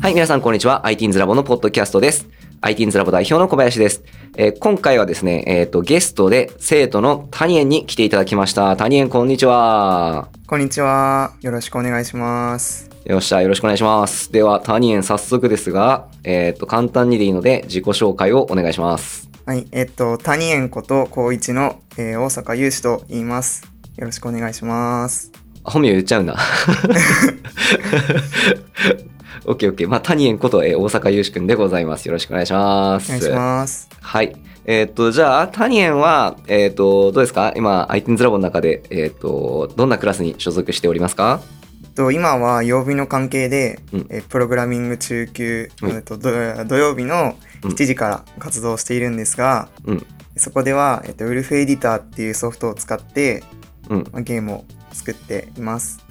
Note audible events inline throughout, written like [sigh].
はい、皆さんこんにちは。ITINS ラボのポッドキャストです。ITINS ラボ代表の小林です。えー今回はですね、えっ、と、ゲストで生徒のタニエンに来ていただきました。タニエン、こんにちは。こんにちは。よろしくお願いします。よっしゃ、よろしくお願いします。では、タニエン、早速ですが、えっ、と、簡単にでいいので、自己紹介をお願いします。はい、えっと、谷園こと高一の、えー大阪優志と言います。よろしくお願いします。あ本名言っちゃうんだ。[laughs] オッケーオッケー。まあ、タニエンこと、えー大阪優志くんでございます。よろしくお願いします。お願いします。はい。えーっと、じゃあ、タニエンは、えーっと、どうですか？今、ITINS ラボの中で、えーっと、どんなクラスに所属しておりますか？と、今は曜日の関係で、うんえープログラミング中級、うんと土土曜日のうん7時から活動しているんですが、うん。そこでは、えっと、ウルフエディターっていうソフトを使って、うん。まあゲームを作っています。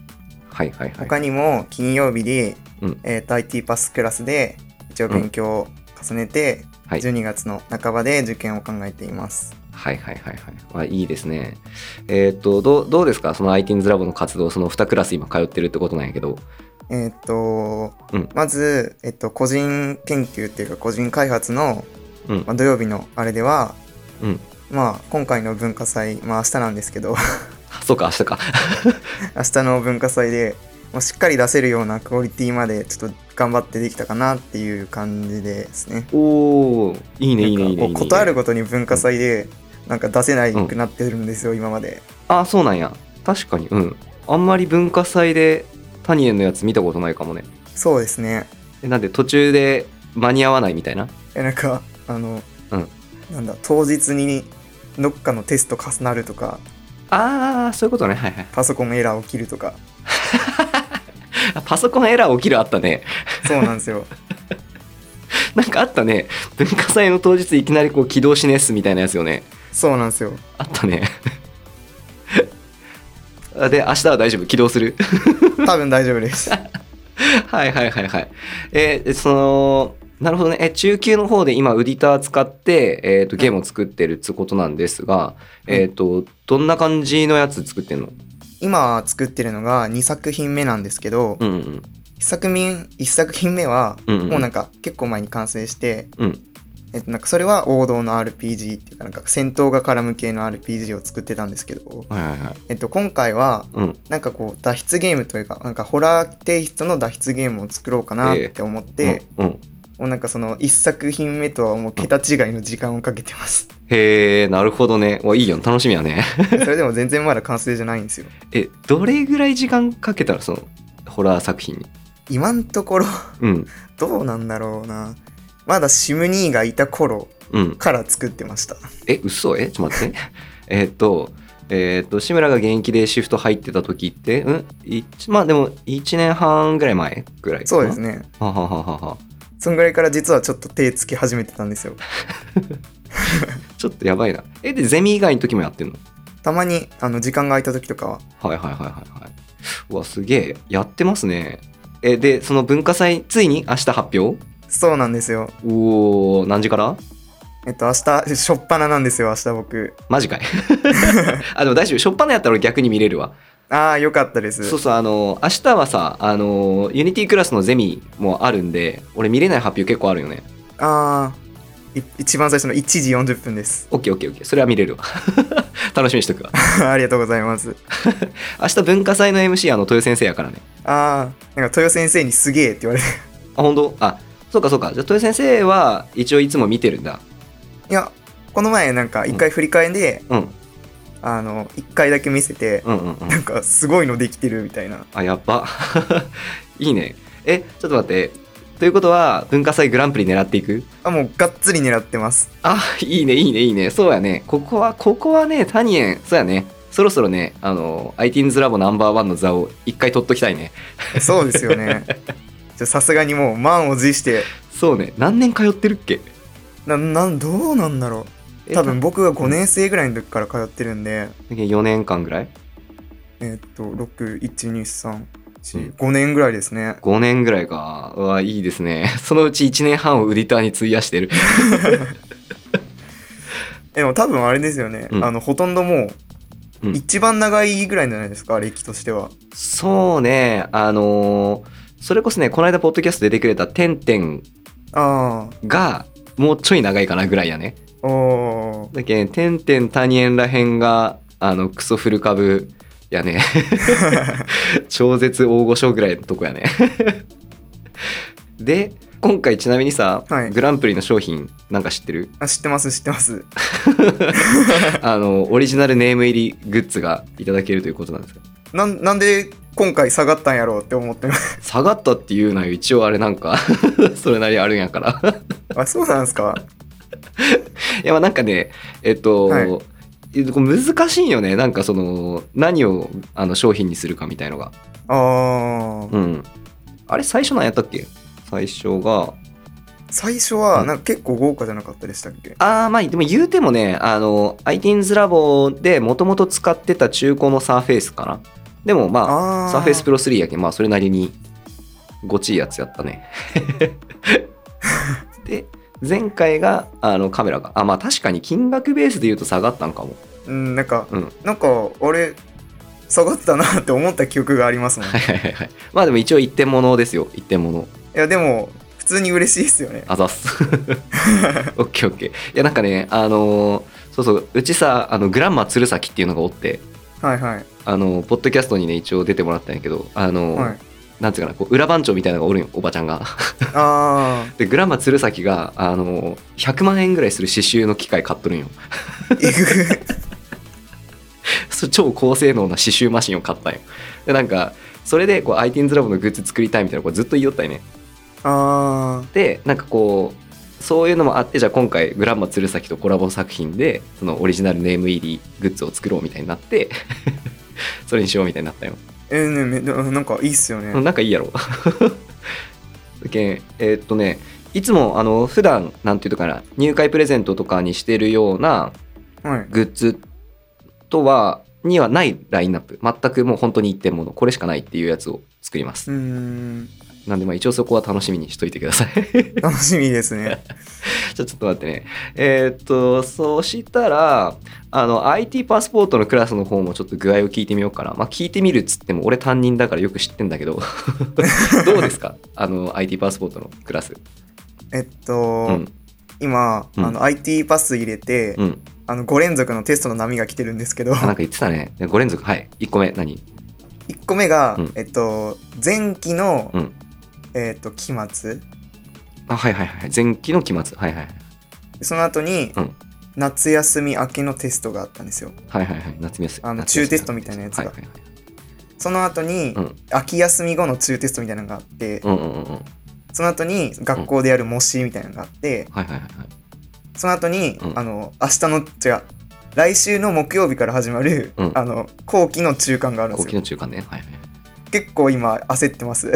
はいはいはい。他にも金曜日で、うんえっと IT パスクラスで一応勉強を重ねて、はい12月の半ばで受験を考えています。はいはいはいはい。まあ、いいですね。えーっと、どう、どうですか？その ITINS ラボの活動、その2クラス今通ってるってことなんやけど。えっと、うんまず、えっと、個人研究っていうか個人開発の、うんまあ、土曜日のあれでは、うん。まあ今回の文化祭まあ明日なんですけどあそうか、明日か。[laughs] 明日の文化祭でもうしっかり出せるようなクオリティまでちょっと頑張ってできたかなっていう感じですね。おー、いいねいいねいいねことあるごとに文化祭でなんか出せないくなってるんですよ、今まで。あ、そうなんや。確かに。うん。あんまり文化祭でタニエンのやつ見たことないかもね。そうですね。えなんで途中で間に合わないみたいな？えなんかあの、うんなんだ当日にどっかのテスト重なるとかああ、そういうことね。はいはい。パソコンエラー起きるとかあ [laughs] パソコンエラー起きるあったね。そうなんですよ。[laughs] なんかあったね。文化祭の当日いきなりこう起動しねっすみたいなやつよね。そうなんですよ。あったね。[laughs] あで、明日は大丈夫？起動する？[laughs] 多分大丈夫です。はいはいはいはい。えーその、なるほどね。え、中級の方で今、ウディター使って、えっ、と、ゲームを作ってるってことなんですが、うんえっ、と、どんな感じのやつ作ってんの？今作ってるのが2作品目なんですけど、うんうん1作目一作品目はもうなんか結構前に完成して、うん。えっと、なんかそれは王道の RPG っていうかなんか戦闘が絡む系の RPG を作ってたんですけど、はいはいはい。えっと、今回はうん。なんかこう脱出ゲームというかなんかホラーテイストの脱出ゲームを作ろうかなって思って、うん、うん。もうなんかその1作品目とはもう桁違いの時間をかけてます。へえ、なるほどね。わ、いいよ。楽しみやね。それでも全然まだ完成じゃないんですよ。[laughs] え、どれぐらい時間かけたら、その、ホラー作品に？今んところうん。どうなんだろうな。まだシムニーがいた頃うん。から作ってました。え、嘘？えちょっと待って。[laughs] えーっと、えーっと、志村が現役でシフト入ってた時って、うん？いまあでも、1年半ぐらい前ぐらいそうです。ね。ははははは。そんぐらいから実はちょっと手つき始めてたんですよ。ちょっとやばいな。え、で、ゼミ以外の時もやってんの？たまにあの時間が空いた時とかは。はいはいはいはいはい。うわ、すげえ。やってますね。え、で、その文化祭、ついに？明日発表？そうなんですよ。おー、何時から？えっと明日、しょっぱななんですよ、明日僕。マジかい。[laughs] あ、でも大丈夫。しょっぱなやったら俺逆に見れるわ。ああ、よかったです。そうそう、あの、明日はさ、あの、ユニティクラスのゼミもあるんで、俺見れない発表結構あるよね。ああ、い一番最初の1時40分です。オッケーオッケーオッケー。それは見れるわ。[laughs] 楽しみにしとくわ。[laughs] ありがとうございます。[laughs] 明日文化祭の MC、あの、豊先生やからね。ああ、なんか豊先生にすげえって言われて。あ、本当？あ、そうかそうか。じゃあ、豊先生は一応いつも見てるんだ。いや、この前なんか一回振り返りで、うん。あの、一回だけ見せて、うんうんうんな。んかすごいのできてるみたいな。あ、やっば。[laughs] いいね。え、ちょっと待って。ということは、文化祭グランプリ狙っていく？あ、もうがっつり狙ってます。あ、いいね、いいね、いいね。そうやね。ここは、ここはね、タニエン、そうやね。そろそろね、あの、ITINS ラボナンバーワンの座を一回取っときたいね。そうですよね。[laughs] じゃあさすがにもう満を持して、そうね。何年通ってるっけ？な、なん、どうなんだろう。え多分僕が5年生ぐらいの時から通ってるんで、4年間ぐらい？えーっと、6、1、2、3、うん4、5年ぐらいですね。5年ぐらいか。うわ、いいですね。[laughs] そのうち1年半をウディターに費やしてる。[laughs] でも多分あれですよね。うんあの、ほとんどもう、うん一番長いぐらいじゃないですか、歴としては。そうね。あのーそれこそねこの間ポッドキャスト出てくれた「てんてんあ」がもうちょい長いかなぐらいやねだけどてんてんたにえんらへんがあのクソフル株やね。[laughs] 超絶大御所ぐらいのとこやね。で今回ちなみにさ、はい。グランプリの商品なんか知ってる？あ知ってます知ってます。[laughs] あのオリジナルネーム入りグッズがいただけるということなんですがなんなんで今回下がったんやろうって思ってます。下がったっていうのは一応あれなんか [laughs] それなりあるんやから。あそうなんですか？いやまあなんかねえっと、はい。難しいよね。なんかその何をあの商品にするかみたいのが。ああうん。あれ最初何やったっけ？最初が。最初はうん。なんか結構豪華じゃなかったでしたっけ？ああまあでも言うてもねあの iTeens ラボでもともと使ってた中古のサーフェイスかな。でもまあサーフェイスプロ3やけんまあそれなりにごちいやつやったね。[laughs] で前回があのカメラが。あまあ確かに金額ベースで言うと下がったんかも。うんなんかうん。なんかあれ下がったなって思った記憶がありますもん。いはいはいはいはい。まあでも一応一点物ですよ。一点物。やでも普通に嬉しいですよね。あざっす。オッケーオッケーいやなんかねあのーそうそう。うちさあのグランマ鶴崎っていうのがおって。はいはい。あのポッドキャストにね一応出てもらったんやけどあの、はいなんていうかなこう裏番長みたいなのがおるんよおばちゃんが。あ [laughs] でグランマ鶴崎があの100万円ぐらいする刺繍の機械買っとるんよ。[laughs] 超高性能な刺繍マシンを買ったんよ。でなんかそれでこう iTeens ラボのグッズ作りたいみたいなこうずっと言いよったよね。あでなんかこうそういうのもあってじゃあ今回グランマ鶴崎とコラボ作品でそのオリジナルネーム入りグッズを作ろうみたいになって [laughs] それにしようみたいになったよ。ーえーねめなんかいいっすよね。なんかいいやろ。[laughs] えーっとねいつもあの普段なんていうのかな入会プレゼントとかにしてるようなはい。グッズとはにはないラインナップ。全くもう本当に一点物。これしかないっていうやつを作りますなんでまあ一応そこは楽しみにしといてください [laughs] 楽しみですねじゃあちょっと待ってね。えーっと、そうしたら、あの、IT パスポートのクラスの方もちょっと具合を聞いてみようかな。まあ、聞いてみるっつっても、俺担任だからよく知ってんだけど、[laughs] どうですか？あの、IT パスポートのクラス。えっと、うん。今、うんあの IT パス入れて、うん。あの5連続のテストの波が来てるんですけどあ、なんか言ってたね。5連続。はい。1個目、何？1個目が、うんえっと前期の、うん。えっと期末あ、はいはいはい。前期の期末。はいはいはい。その後に、うん夏休み明けのテストがあったんですよはいはいはい。夏休み。あの中テストみたいなやつがはいはいはい。その後に、うん秋休み後の中テストみたいなのがあって、うんうんうんうん。その後に学校でやる模試みたいなのがあって、はいはいはいはい。その後に、うんあの明日の違う来週の木曜日から始まる、うんあの後期の中間があるんで後期すよの中間ね。はいはい結構今焦ってます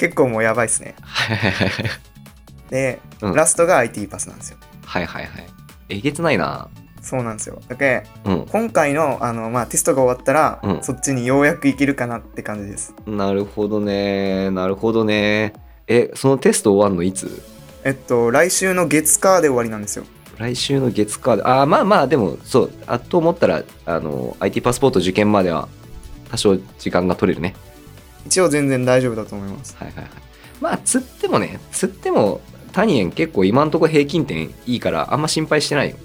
結構もうやばいっすねはい。はいはいはいはい。で、うんラストが IT パスなんですよはいはいはい。えげつないな。そうなんですよだけうん。今回のあの、まあ、テストが終わったら、うんそっちにようやくいけるかなって感じですなるほどね。なるほどね。え、そのテスト終わんのいつ？えっと来週の月火で終わりなんですよ来週の月火で。あーまあまあ、でも、そう、あと思ったら、あの、IT パスポート受験までは、多少時間が取れるね。一応全然大丈夫だと思いますはいはいはい。まあ、釣ってもね、釣っても、タニエン結構今んとこ平均点いいから、あんま心配してないよ。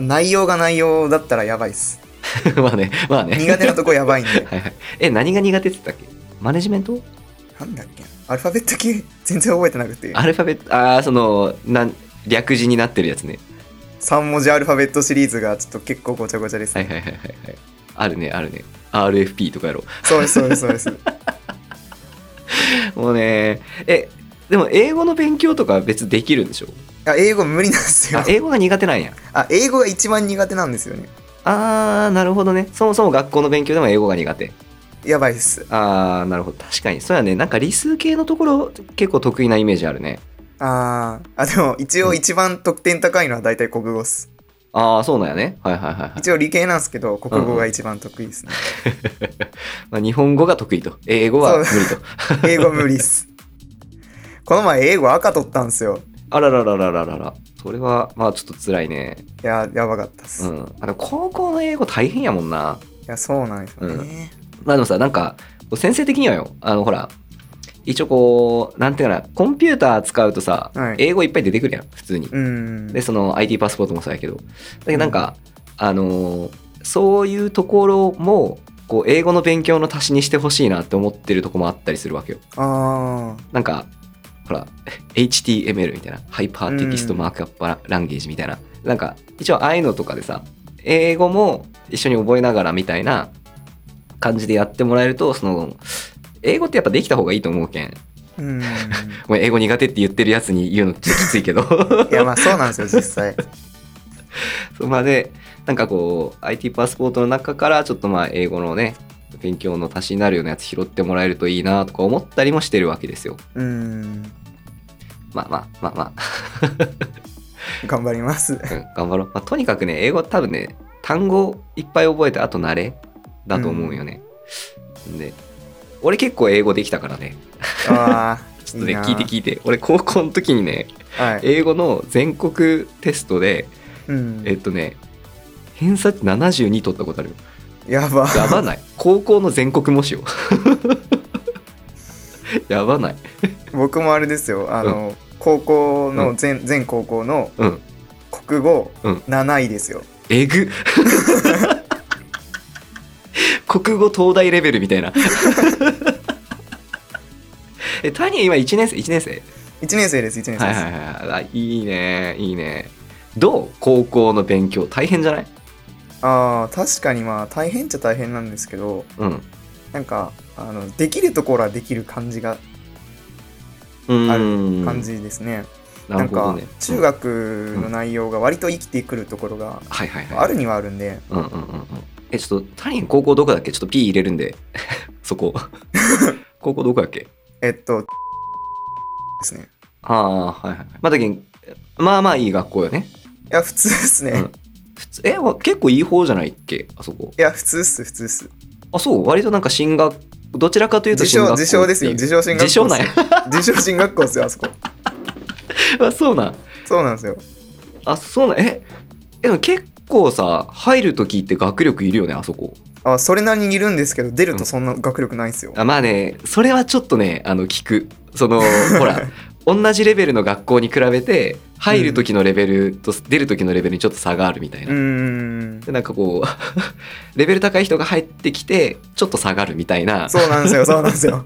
内容が内容だったらやばいっす [laughs] まあね、まあね。苦手なとこやばいんで [laughs] はいはい。え、何が苦手って言ったっけ？マネジメント？なんだっけ？アルファベット系？全然覚えてなくてアルファベット、ああ、その、なん、略字になってるやつね。3文字アルファベットシリーズがちょっと結構ごちゃごちゃですね、はいはいはいはいはい。あるね、あるね。RFP とかやろ。そうですそうですそうです [laughs] [laughs] もうね、え、でも英語の勉強とか別できるんでしょ？あ英語無理なんですよあ、英語が苦手なんや。あ英語が一番苦手なんですよねあー、なるほどね。そもそも学校の勉強でも英語が苦手。やばいっすあー、なるほど。確かに。そうやね。なんか理数系のところ結構得意なイメージあるね。あーあでも一応一番得点高いのは大体国語っすあー、そうなんやね。はいはいはい、はい。一応理系なんですけど国語が一番得意ですね、[laughs] まあ、日本語が得意と。英語は無理と。[laughs] 英語無理っすこの前英語赤取ったんですよあららららららら。それは、まあちょっと辛いね。いややばかったっす、いうん。あの高校の英語大変やもんな。やそうなんですよね、まあでもさ、なんか、先生的にはよ、あの、ほら、一応こうなんていうかなコンピューター使うとさ、はい。英語いっぱい出てくるやん普通に。うん。でその IT パスポートもそうやけど。だけどなんか、あのーそういうところもこう英語の勉強の足しにしてほしいなって思ってるとこもあったりするわけよ。あなんかほら HTML みたいな Hypertext Markup Language みたいな、なんか一応ああいうのとかでさ英語も一緒に覚えながらみたいな感じでやってもらえるとその英語ってやっぱできた方がいいと思うけん。ーうん。ごめん英語苦手って言ってるやつに言うのちょっときついけど。いやまあそうなんですよ実際。そうまあでなんかこう IT パスポートの中からちょっとまあ英語のね勉強の足しになるようなやつ拾ってもらえるといいなとか思ったりもしてるわけですよ。うん。まあまあまあま [laughs] 頑張ります。あ、うん、頑張ろう。まあ、とにかくね英語多分ね単語いっぱい覚えてあと慣れだと思うよね。で俺結構英語できたからね。ああちょっとね聞いて聞いて。俺高校の時にねはい。英語の全国テストでうん。えっとね偏差値72取ったことある。よ。やば。やばない。高校の全国模試を。[laughs] やばない。僕もあれですよ。あの、高校うの全,、全高校のうん。国語うん。7位ですよ。えぐ国語東大レベルみたいな。[laughs] えタニア今1年生？1年生？1年生です1年生です、はいはいはいあいいねいいね。どう？高校の勉強。大変じゃない？ああ確かにまあ大変っちゃ大変なんですけどうん。なんかあのできるところはできる感じがうん。ある感じですね、なんかね中学の内容が割と生きてくるところがあるにはあるんで、えちょっとタニア高校どこだっけ？ちょっと P 入れるんで。[laughs] そこ。[laughs] 高校どこだっけ？えっとですね。ああはいはいはい。まあだまあまあいい学校よね。いや普通ですね、うん。普通えわ結構いい方じゃないっけ？あそこ。いや普通っす普通っす。あそう？割となんか進学どちらかというと自称進学校自称ですよ。自称進学校自称なんや。[laughs] 自称進学校ですよあそこ。あそうなん。そうなんですよ。あそうなんええでも結構さ入る時って学力いるよねあそこ。あそれなりにいるんですけど出るとそんな学力ないんですよ、あまあねそれはちょっとねあの聞く。その [laughs] ほら同じレベルの学校に比べて入る時のレベルと出る時のレベルにちょっと差があるみたいうな、ーんでなんかこう [laughs] レベル高い人が入ってきてちょっと下がるみたいな。そうなんですよそうなんですよ。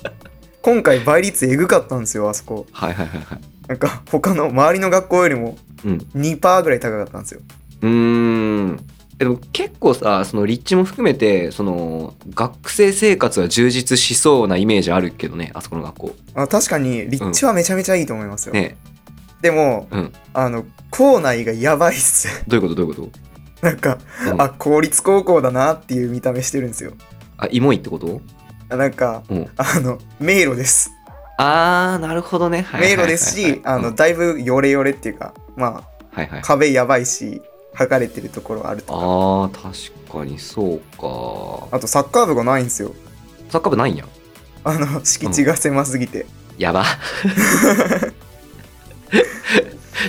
[laughs] 今回倍率えぐかったんですよあそこ。はいはいはいはい。なんか他の周りの学校よりもうん。2%ぐらい高かったんですよ。うーん。でも結構さその立地も含めてその学生生活は充実しそうなイメージあるけどねあそこの学校。あ確かに立地はめちゃめちゃいいと思いますよ、ねでもうん。あの校内がやばいっす。どういうこと？どういうこなんか、と、うん。あ公立高校だなっていう見た目してるんですよ。あイモいってこと？あなんかうん。あの迷路です。あーなるほどね、迷路ですしあうん。のだいぶヨレヨレっていうかまはいはい。あ壁やばいし剥がれてるところあるとか。あー確かにそうか。あとサッカー部がないんですよ。サッカー部ないんや。あの敷地が狭すぎて、やば。[laughs]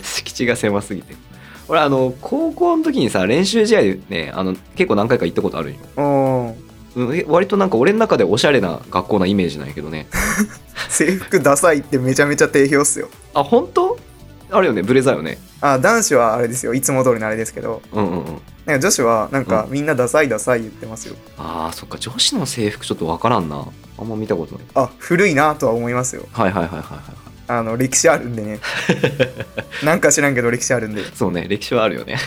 敷地が狭すぎて。俺あの高校の時にさ練習試合でねあの結構何回か行ったことあるんよ。うんえ割となんか俺の中でおしゃれな学校なイメージなんやけどね。[laughs] 制服ダサいってめちゃめちゃ定評っすよ。あ本当？あれよねブレザーよね。あ男子はあれですよ。いつも通りのあれですけど。うんうんうん。なんか女子はなんかうみんなダサいダサい言ってますよ、あーそっか。女子の制服ちょっとわからんな。あんま見たことない。あ古いなとは思いますよ。はいはいはいはいはいはい。あの歴史あるんでね。[laughs] なんか知らんけど歴史あるんで。そうね歴史はあるよね。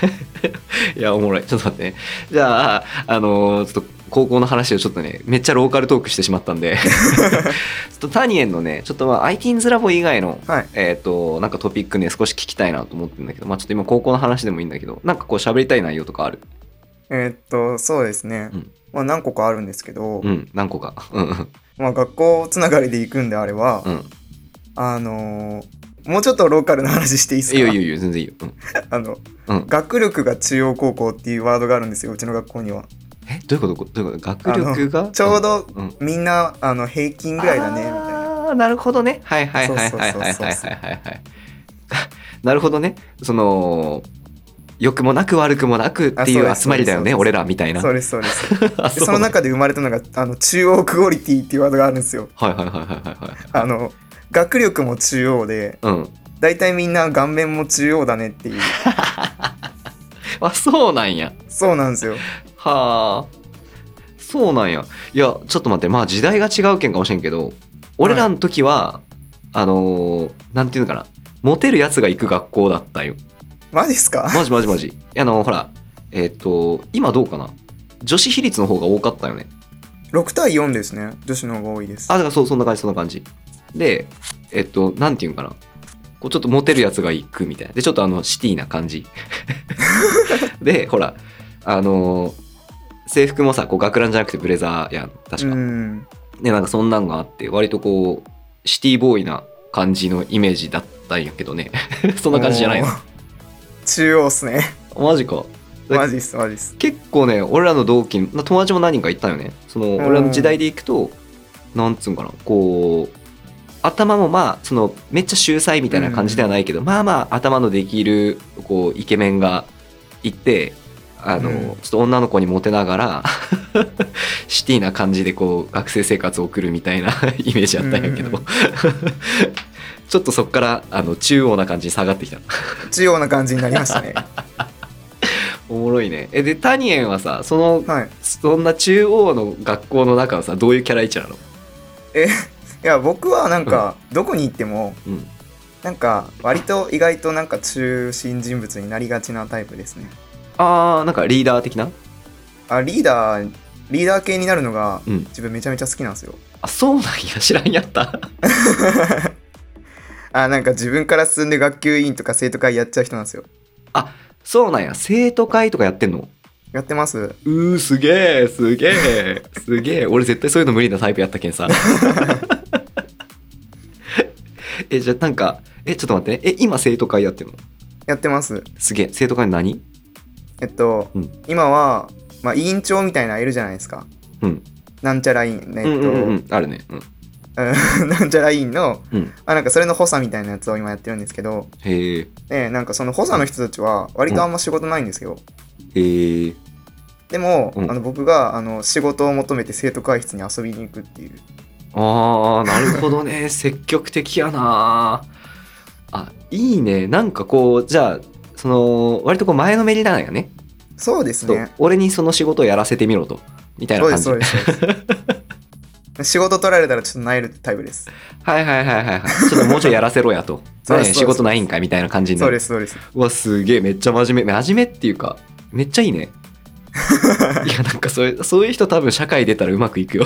[laughs] いやおもろい。ちょっと待ってね。じゃああのーちょっと高校の話をちょっとねめっちゃローカルトークしてしまったんで。[laughs] ちょっとタニエンのねちょっとまあ IT's ラボ以外のはい。えっ、となんかトピックね少し聞きたいなと思ってるんだけどまあちょっと今高校の話でもいいんだけどなんかこう喋りたい内容とかある？えーっとそうですね、うん。まあ何個かあるんですけど、うん何個か。まあ学校つながりで行くんであれば、うん。あのーもうちょっとローカルな話していいですか？いいよいいよいいよ全然いいよ、うん。[laughs] あのうん、学力が中央高校っていうワードがあるんですようちの学校にはえどういうこと？どういうこと？学力が？ちょうどみんなあの平均ぐらいだねみたいな。あーなるほどね。はいはいはいはいはいはいはいはいはい。なるほどね。その良くもなく悪くもなくっていう集まりだよね俺らみたいな。そうですそうです。[laughs] その中で生まれたのがあの中央クオリティっていうワードがあるんですよ。はいはいはいはいはいはい。あの学力も中央でうん。大体みんな顔面も中央だねっていう。[laughs] あそうなんや。そうなんですよはあ。そうなんや。いやちょっと待って。まあ時代が違うけんかもしれんけど俺らの時は、あのーなんていうのかな。モテるやつが行く学校だったよ。マジっすか？マジマジマジ。あのほらえっ、と今どうかな？女子比率の方が多かったよね。6対4ですね。女子の方が多いです。あだからそうそんな感じそんな感じ。でえっ、となんていうんかな。こうちょっとモテるやつが行くみたいな。でちょっとあのシティな感じ。[laughs] でほらあのー制服もさこう学ランじゃなくてブレザーやん確か、うん。でなんかそんなんがあって割とこうシティボーイな感じのイメージだったんやけどね。[laughs] そんな感じじゃないの。中央っすね。マジか。マジっすマジっす。結構ね俺らの同期の友達も何人かいたよね。その俺らの時代でいくとなんつうんかなこう頭もまあそのめっちゃ秀才みたいな感じではないけど、まあまあ頭のできるこうイケメンがいてあの、うん。ちょっと女の子にモテながら [laughs] シティな感じでこう学生生活を送るみたいな [laughs] イメージあったんやけど、うん [laughs] ちょっとそっからあの中央な感じに下がってきた。中央な感じになりましたね。おもろいね。えでタニエンはさそのはい。そんな中央の学校の中はさどういうキャラ位置なの？えいや僕はなんかどこに行ってもうん。なんか割と意外となんか中心人物になりがちなタイプですねあーなんかリーダー的な？あリーダーリーダー系になるのがうん。自分めちゃめちゃ好きなんですよ。あそうなんや知らんやった。[laughs] あなんか自分から進んで学級委員とか生徒会やっちゃう人なんですよ。そうなんや。生徒会とかやってんの？やってます。うーすげえすげえすげえ [laughs] 俺絶対そういうの無理なタイプやったけんさ。[laughs] えじゃあなんかえちょっと待って。え今生徒会やってんの？やってます。すげえ。生徒会何？えっと、うん。今は、まあ、委員長みたいなのいるじゃないですか。うん。なんちゃら委員ねえっと、うんうんうんあるね。うん。う [laughs] んなんちゃら委員のうん。あなんかそれの補佐みたいなやつを今やってるんですけど。へえ。でなんかその補佐の人たちは割とあんま仕事ないんですよ、へえ。でも、うん。あの僕があの仕事を求めて生徒会室に遊びに行くっていう。あーなるほどね。[laughs] 積極的やなあいいね。なんかこうじゃあその割とこう前のめりなんやね。そうですね。俺にその仕事をやらせてみろと。みたいな感じ。すそうですそうです。仕事取られたらちょっとなえるタイプです。はいはいはいはいはい。ちょっともうちょいやらせろやと。[laughs] ね仕事ないんかみたいな感じになそうるですそうです。うわすげえめっちゃ真面目。真面目っていうかめっちゃいいね。[laughs] いやなんかそういうそういう人多分社会出たらうまくいくよ。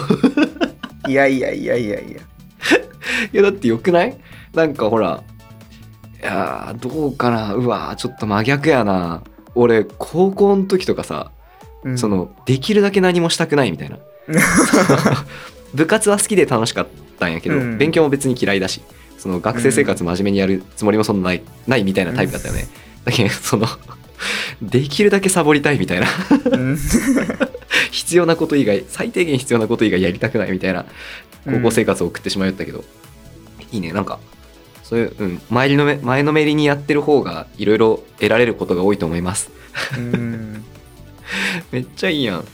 いやいやいやいやいや。[laughs] いやだってよくない？なんかほらいやーどうかな。うわーちょっと真逆やな。俺高校の時とかさ、うん。そのできるだけ何もしたくないみたいな。[laughs] 部活は好きで楽しかったんやけど、うん。勉強も別に嫌いだしその学生生活真面目にやるつもりもそんなないないみたいなタイプだったよね、だけどそのできるだけサボりたいみたいな。うん。[laughs] 必要なこと以外最低限必要なこと以外やりたくないみたいな高校生活を送ってしまったけど、いいね。なんかそういう、うん、前のめ前のめりにやってる方がいろいろ得られることが多いと思います。うん。[laughs] めっちゃいいやん。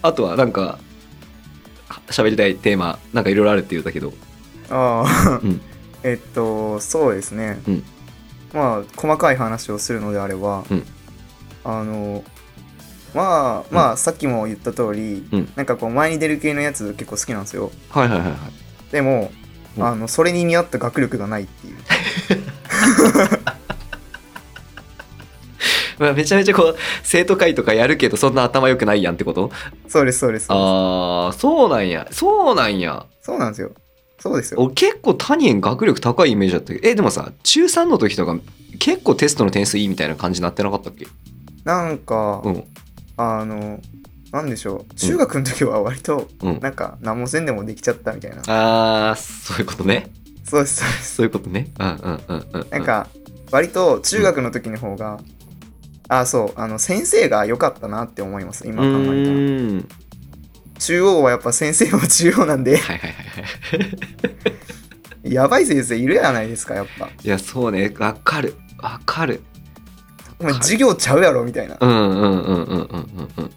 あとはなんかは喋りたいテーマなんかいろいろあるって言ったけど。ああ、うん。[laughs] えっとそうですね、うん。まあ細かい話をするのであれば、うん。あのまあまあ、さっきも言った通り、うん。なんかこう前に出る系のやつ結構好きなんですよ。はいはいはいはい。でも、うんあのそれに見合った学力がないっていう。[laughs] まあめちゃめちゃこう生徒会とかやるけどそんな頭良くないやんってこと？そうですそうですああそうなんや。そうなんや。そうなんですよ。そうですよ。俺結構タニエン学力高いイメージだったけど。えでもさ中3の時とか結構テストの点数いいみたいな感じになってなかったっけ？なんか、うん。あのなんでしょう。中学の時は割とうん。なんか何もせんでもできちゃったみたいな、あーそういうことね。そうですそうです。そういうことね。うんうんうんうん。なんか割と中学の時の方が、あそうあの先生が良かったなって思います今う考えたら。ーん。中央はやっぱ先生は中央なんで。はいはいはいはい。やばい先生いるやないですかやっぱ。いやそうね。わかる。わかる。お前授業ちゃうやろみたいな、うんうんうんうんうんうんうん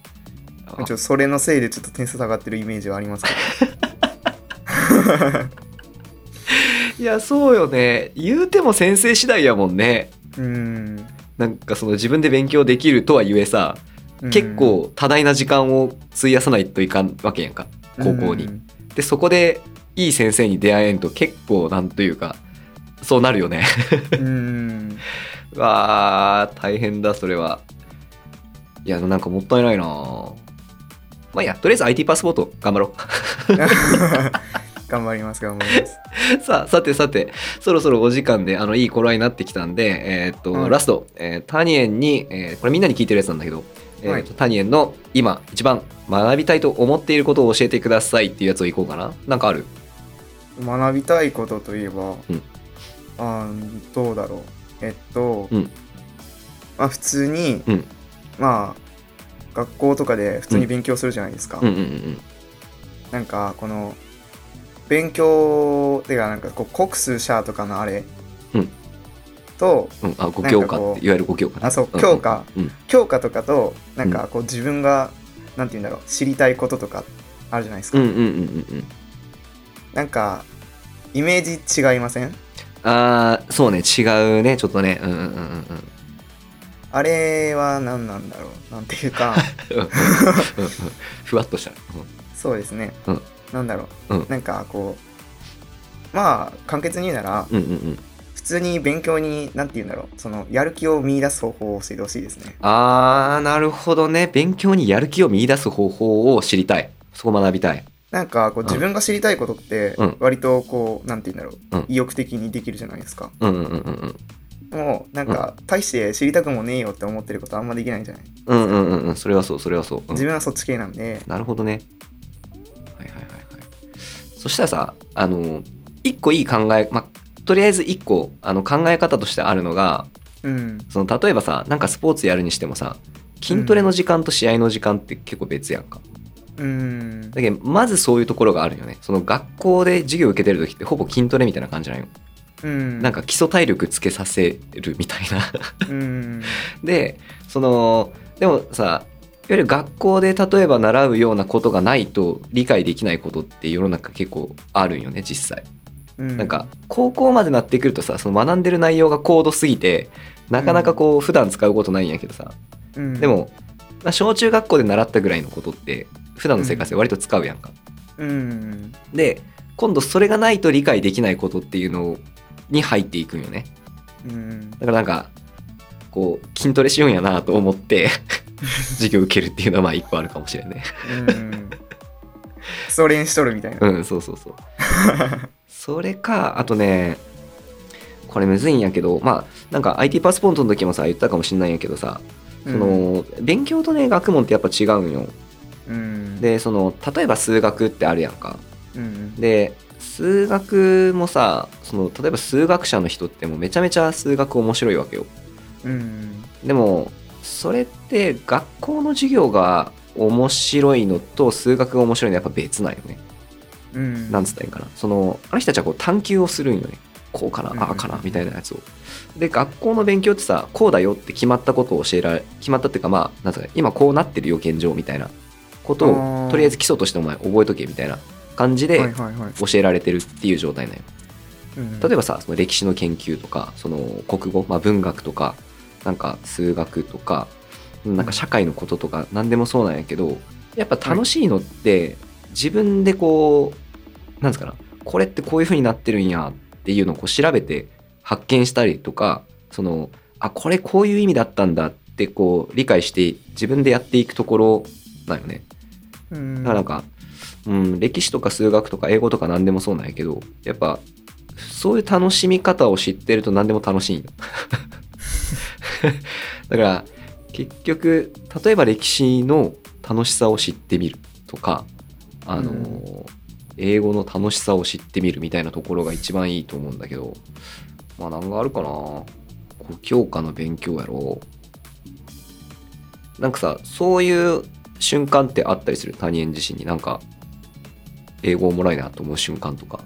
ちょっとそれのせいでちょっと点数下がってるイメージはありますけ [laughs] いやそうよね。言うても先生次第やもんね。どうん。なんかその自分で勉強できるとはいえさうん。結構多大な時間を費やさないといかんわけやんか高校に、うん。でそこでいい先生に出会えんと結構なんというかそうなるよね。うん。[laughs] うわー大変だそれは。いやなんかもったいないなまあいいやとりあえず IT パスポート頑張ろ頑張ります頑張ります。う [laughs] さあさてさてそろそろお時間であのいい頃合いになってきたんでえーっと、うんラスト、えータニエンに、えーこれみんなに聞いてるやつなんだけど、えーはい。とタニエンの今一番学びたいと思っていることを教えてくださいっていうやつをいこうかな。なんかある？学びたいことといえば、うん。あーどうだろう。えっと、うん。まあ普通に、うん。まあ学校とかで普通に勉強するじゃないですか、うん。うんうんなんかこの勉強てかなんかこう国数シャーとかのあれ、うん。とうん。うんあ5教科。いわゆる5教科ね。あそううん教科、うん。教科とかとなんかこう自分が、なんて言うんだろう知りたいこととかあるじゃないですか、うんうんうんうんうん。なんかイメージ違いません？あーそうね。違うね。ちょっとね。うんうんうんうんあれは何なんだろう？なんていうか。ふわっとした、そうですね、うん。なんだろう、うん。なんかこうまあ簡潔に言うならうん、うんうん。うん普通に勉強になんて言うんだろう。そのやる気を見出す方法を教えてほしいですね。あーなるほどね。勉強にやる気を見出す方法を知りたい。そこ学びたい。なんかこううん自分が知りたいことってうん。割とこうなんて言うんだろう、うん。意欲的にできるじゃないですか。うんうんうんうんうんもうなんか大して知りたくもねえよって思ってることあんまできないじゃない。うんうんうんうん。それはそうそれはそう、うん。自分はそっち系なんで。なるほどね。はいはいはいはい。そしたらさあの一個いい考えまあとりあえず一個あの考え方としてあるのがうん。その例えばさなんかスポーツやるにしてもさ筋トレの時間と試合の時間って結構別やんか、うん。だけどまずそういうところがあるよね。その学校で授業受けてる時ってほぼ筋トレみたいな感じなんよ、うん。なんか基礎体力つけさせるみたいな。うん。[laughs] でそのでもさいわゆる学校で例えば習うようなことがないと理解できないことって世の中結構あるんよね実際。うん。なんか高校までなってくるとさその学んでる内容が高度すぎてなかなかこう普段使うことないんやけどさ。うん。でも、まあ、小中学校で習ったぐらいのことって普段の生活で割と使うやんか。うん。で今度それがないと理解できないことっていうのに入っていくんよね。うんだからなんかこう筋トレしようんやなと思って [laughs] 授業受けるっていうのはまあ一個あるかもしれんね。うんそれにしとるみたいなうんそうそうそう。[laughs] それかあとねこれむずいんやけどまあなんか IT パスポートの時もさ言ったかもしんないんやけどさその勉強とね学問ってやっぱ違うんよ。うんでその例えば数学ってあるやんか。うんで数学もさその例えば数学者の人ってもうめちゃめちゃ数学面白いわけよ。うんでもそれって学校の授業が面白いのと数学が面白いのはやっぱ別なんよね。うんなんつったらいいんかな。そのあの人たちはこう探求をするんよね。こうかなうんああかなみたいなやつを。で学校の勉強ってさこうだよって決まったことを教えられ決まったっていうかまあなんつうか今こうなってるよ現状みたいなことあをーとりあえず基礎としてお前覚えとけみたいな感じで教えられてるっていう状態なんよ。うん。例えばさその歴史の研究とかその国語、まあ、文学とかなんか数学とかなんか社会のこととか何でもそうなんやけどやっぱ楽しいのって自分でこうなんですかなこれってこういう風になってるんやっていうのをこう調べて発見したりとかそのあこれこういう意味だったんだってこう理解して自分でやっていくところなんよね。うん。だからなんか、うん、歴史とか数学とか英語とか何でもそうなんやけどやっぱそういう楽しみ方を知ってると何でも楽しいんよ。[laughs] だから結局例えば歴史の楽しさを知ってみるとかあの、う英語の楽しさを知ってみるみたいなところが一番いいと思うんだけどまあ何があるかな？5教科の勉強やろ。なんかさそういう瞬間ってあったりする？他人自身になんか英語をもらいなと思う瞬間とか。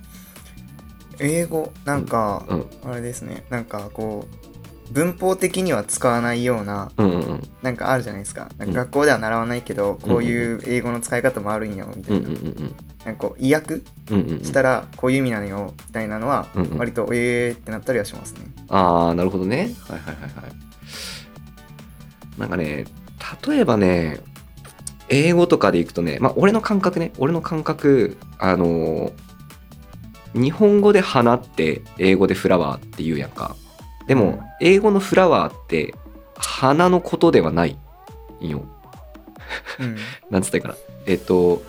英語なんか、うん。あれですね。なんかこう文法的には使わないようなうんうんうん。なんかあるじゃないですか。学校では習わないけど、こういう英語の使い方もあるんよみたうんいな,、うんうんなんかこう意訳うんうんうん。したらこういう意味なのよみたいなのはうんうん。割とえーってなったりはしますね。ああなるほどね。はいはいはいはい。なんかね例えばね英語とかでいくとねまあ俺の感覚ね俺の感覚あの日本語で花って英語でフラワーって言うやんか。でも、うん。英語のフラワーって花のことではないんよ。うん。[laughs] なんつったらいいかな。えっと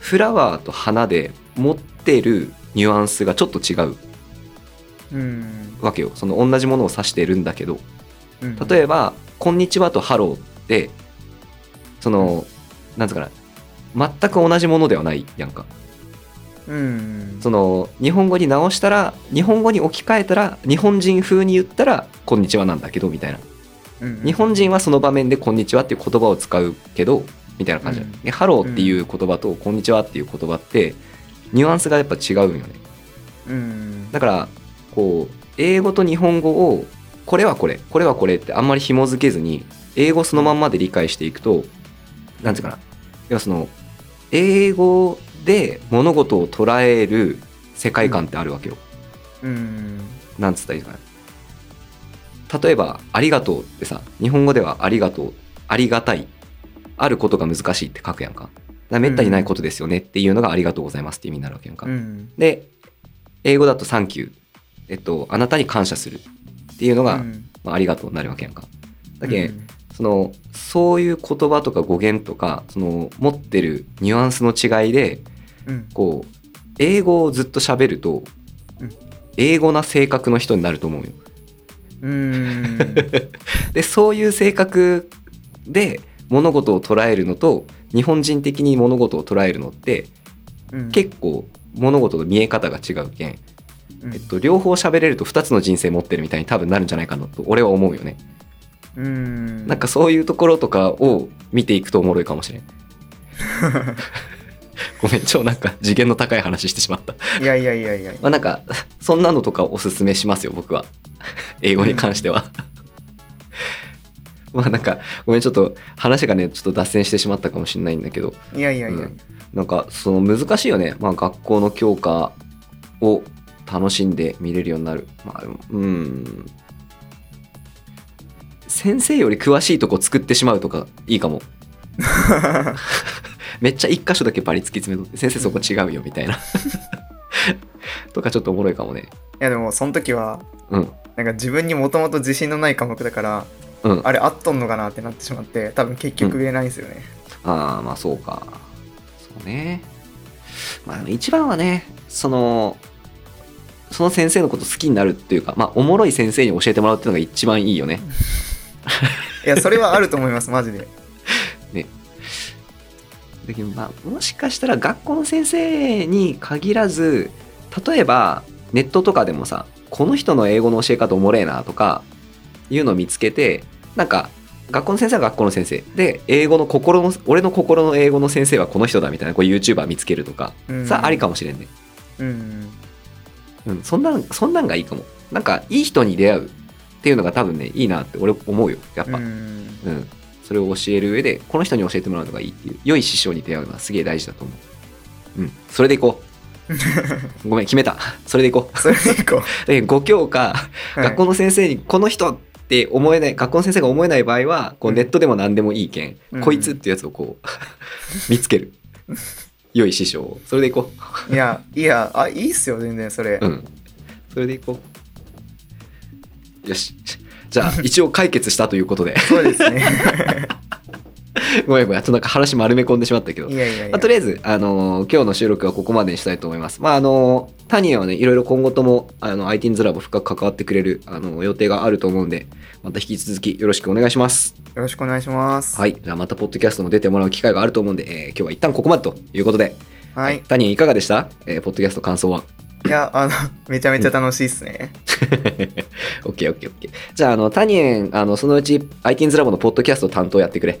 フラワーと花で持ってるニュアンスがちょっと違ううん。わけよ。その同じものを指してるんだけど。うん、例えば「こんにちは」と「Hello」ってその、なんつうかな。全く同じものではないやんか。うん。その日本語に直したら日本語に置き換えたら日本人風に言ったら「こんにちは」なんだけどみたいな。うん日本人はその場面で「こんにちは」っていう言葉を使うけどみたいな感じだ、うん。でハローっていう言葉と「こんにちは」っていう言葉ってニュアンスがやっぱ違うんよね。うん。だからこう英語と日本語をこれはこれこれはこれってあんまり紐付けずに英語そのまんまで理解していくとなんていうかな。要はその英語で物事を捉える世界観ってあるわけよ。うん。なんつったらいいのかな例えば「ありがとう」ってさ日本語では「ありがとう」「ありがたい」あることが難しいって書くやんか。だめったにないことですよねっていうのが「ありがとうございます」って意味になるわけやんか。うん。で英語だと「サンキュー」えっとあなたに感謝するっていうのが、うん。まあ、ありがとうになるわけやんか。だけ、うんそのそういう言葉とか語源とかその持ってるニュアンスの違いでうん。こう英語をずっと喋ると、うん。英語な性格の人になると思うよ。うん。[laughs] でそういう性格で物事を捉えるのと日本人的に物事を捉えるのってうん。結構物事の見え方が違うけん。うん。えっと、両方喋れると2つの人生持ってるみたいに多分なるんじゃないかなと俺は思うよね。うんなんかそういうところとかを見ていくとおもろいかもしれん。[laughs] ごめん、超なんか次元の高い話してしまった。いやいやいやいやまあなんか、そんなのとかおすすめしますよ、僕は。英語に関しては。[laughs] まあなんか、ごめん、ちょっと話がね、ちょっと脱線してしまったかもしれないんだけど、いやいやいやうんなんかその難しいよね、まあ、学校の教科を楽しんで見れるようになる、まあ、うん先生より詳しいとこ作ってしまうとかいいかも。[laughs] めっちゃ一箇所だけバリ突き詰めとって先生そこ違うよみたいな。[laughs] とかちょっとおもろいかもね。いやでもその時はうん。なんか自分にもともと自信のない科目だからうん。あれ合っとんのかなってなってしまって多分結局言えないんですよね、ああまあそうか。そうね。まあ一番はねそのその先生のこと好きになるっていうかまあおもろい先生に教えてもらうっていうのが一番いいよねいやそれはあると思いますマジで。だけどまあもしかしたら学校の先生に限らず例えばネットとかでもさこの人の英語の教え方おもれえなとかいうのを見つけてなんか学校の先生は学校の先生。で英語の心の俺の心の英語の先生はこの人だみたいなこう YouTuber 見つけるとか、うん。さあありかもしれんね。うん。うん、そんなんそんなんがいいかも。なんかいい人に出会うっていうのが多分ねいいなって俺思うよやっぱ、ううん。んそれを教える上でこの人に教えてもらうのがいいっていう良い師匠に出会うのはすげえ大事だと思う。うん。それでいこう。[laughs] ごめん決めた。それでいこう。それでいこ [laughs] で5教科、う、学校の先生にこの人って思えない学校の先生が思えない場合はこううん。ネットでも何でもいいけん、うん。こいつっていうやつをこう [laughs] 見つける。良い師匠を。それでいこう。いやいやあいいっすよ全然それ、うん。それでいこう。よし。じゃあ、[laughs] 一応解決したということで。そうですね [laughs] ごめんごめん。ちょっとなんか話丸め込んでしまったけど。いやいやいやまあとりあえず、あのー今日の収録はここまでにしたいと思います。まあ、あのータニアはね、いろいろ今後とも、あの、IT ズラボ深く関わってくれる、あの予定があると思うんで、また引き続きよろしくお願いします。よろしくお願いしますはい。じゃあ、またポッドキャストも出てもらう機会があると思うんで、えー今日は一旦ここまでということで、はい、タニアいかがでした？えーポッドキャスト感想は？いやあの [laughs] めちゃめちゃ楽しいっすね、オッケーオッケーオッケー。じゃあ、あの、タニエン、あの、そのうち IT's ラボのポッドキャスト担当やってくれ。[laughs]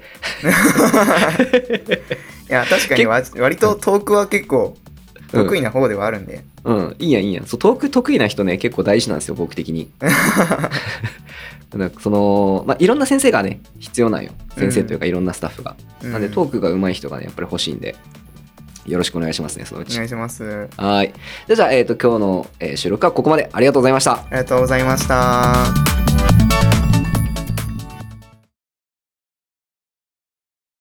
いや確かにわ割とトークは結構うん得意な方ではあるんで、うん、いいやんいいやん。そう、トーク得意な人ね、結構大事なんですよ、僕的に。[laughs] なんかその、まあ、いろんな先生がね、必要なんよ。先生というか、いろんなスタッフが。うんなんで、トークが上手い人がね、やっぱり欲しいんで、よろしくお願いしますね、そのうち。お願いしますはい。じゃあ、えっ、と、今日の、えー収録はここまで。ありがとうございました。ありがとうございました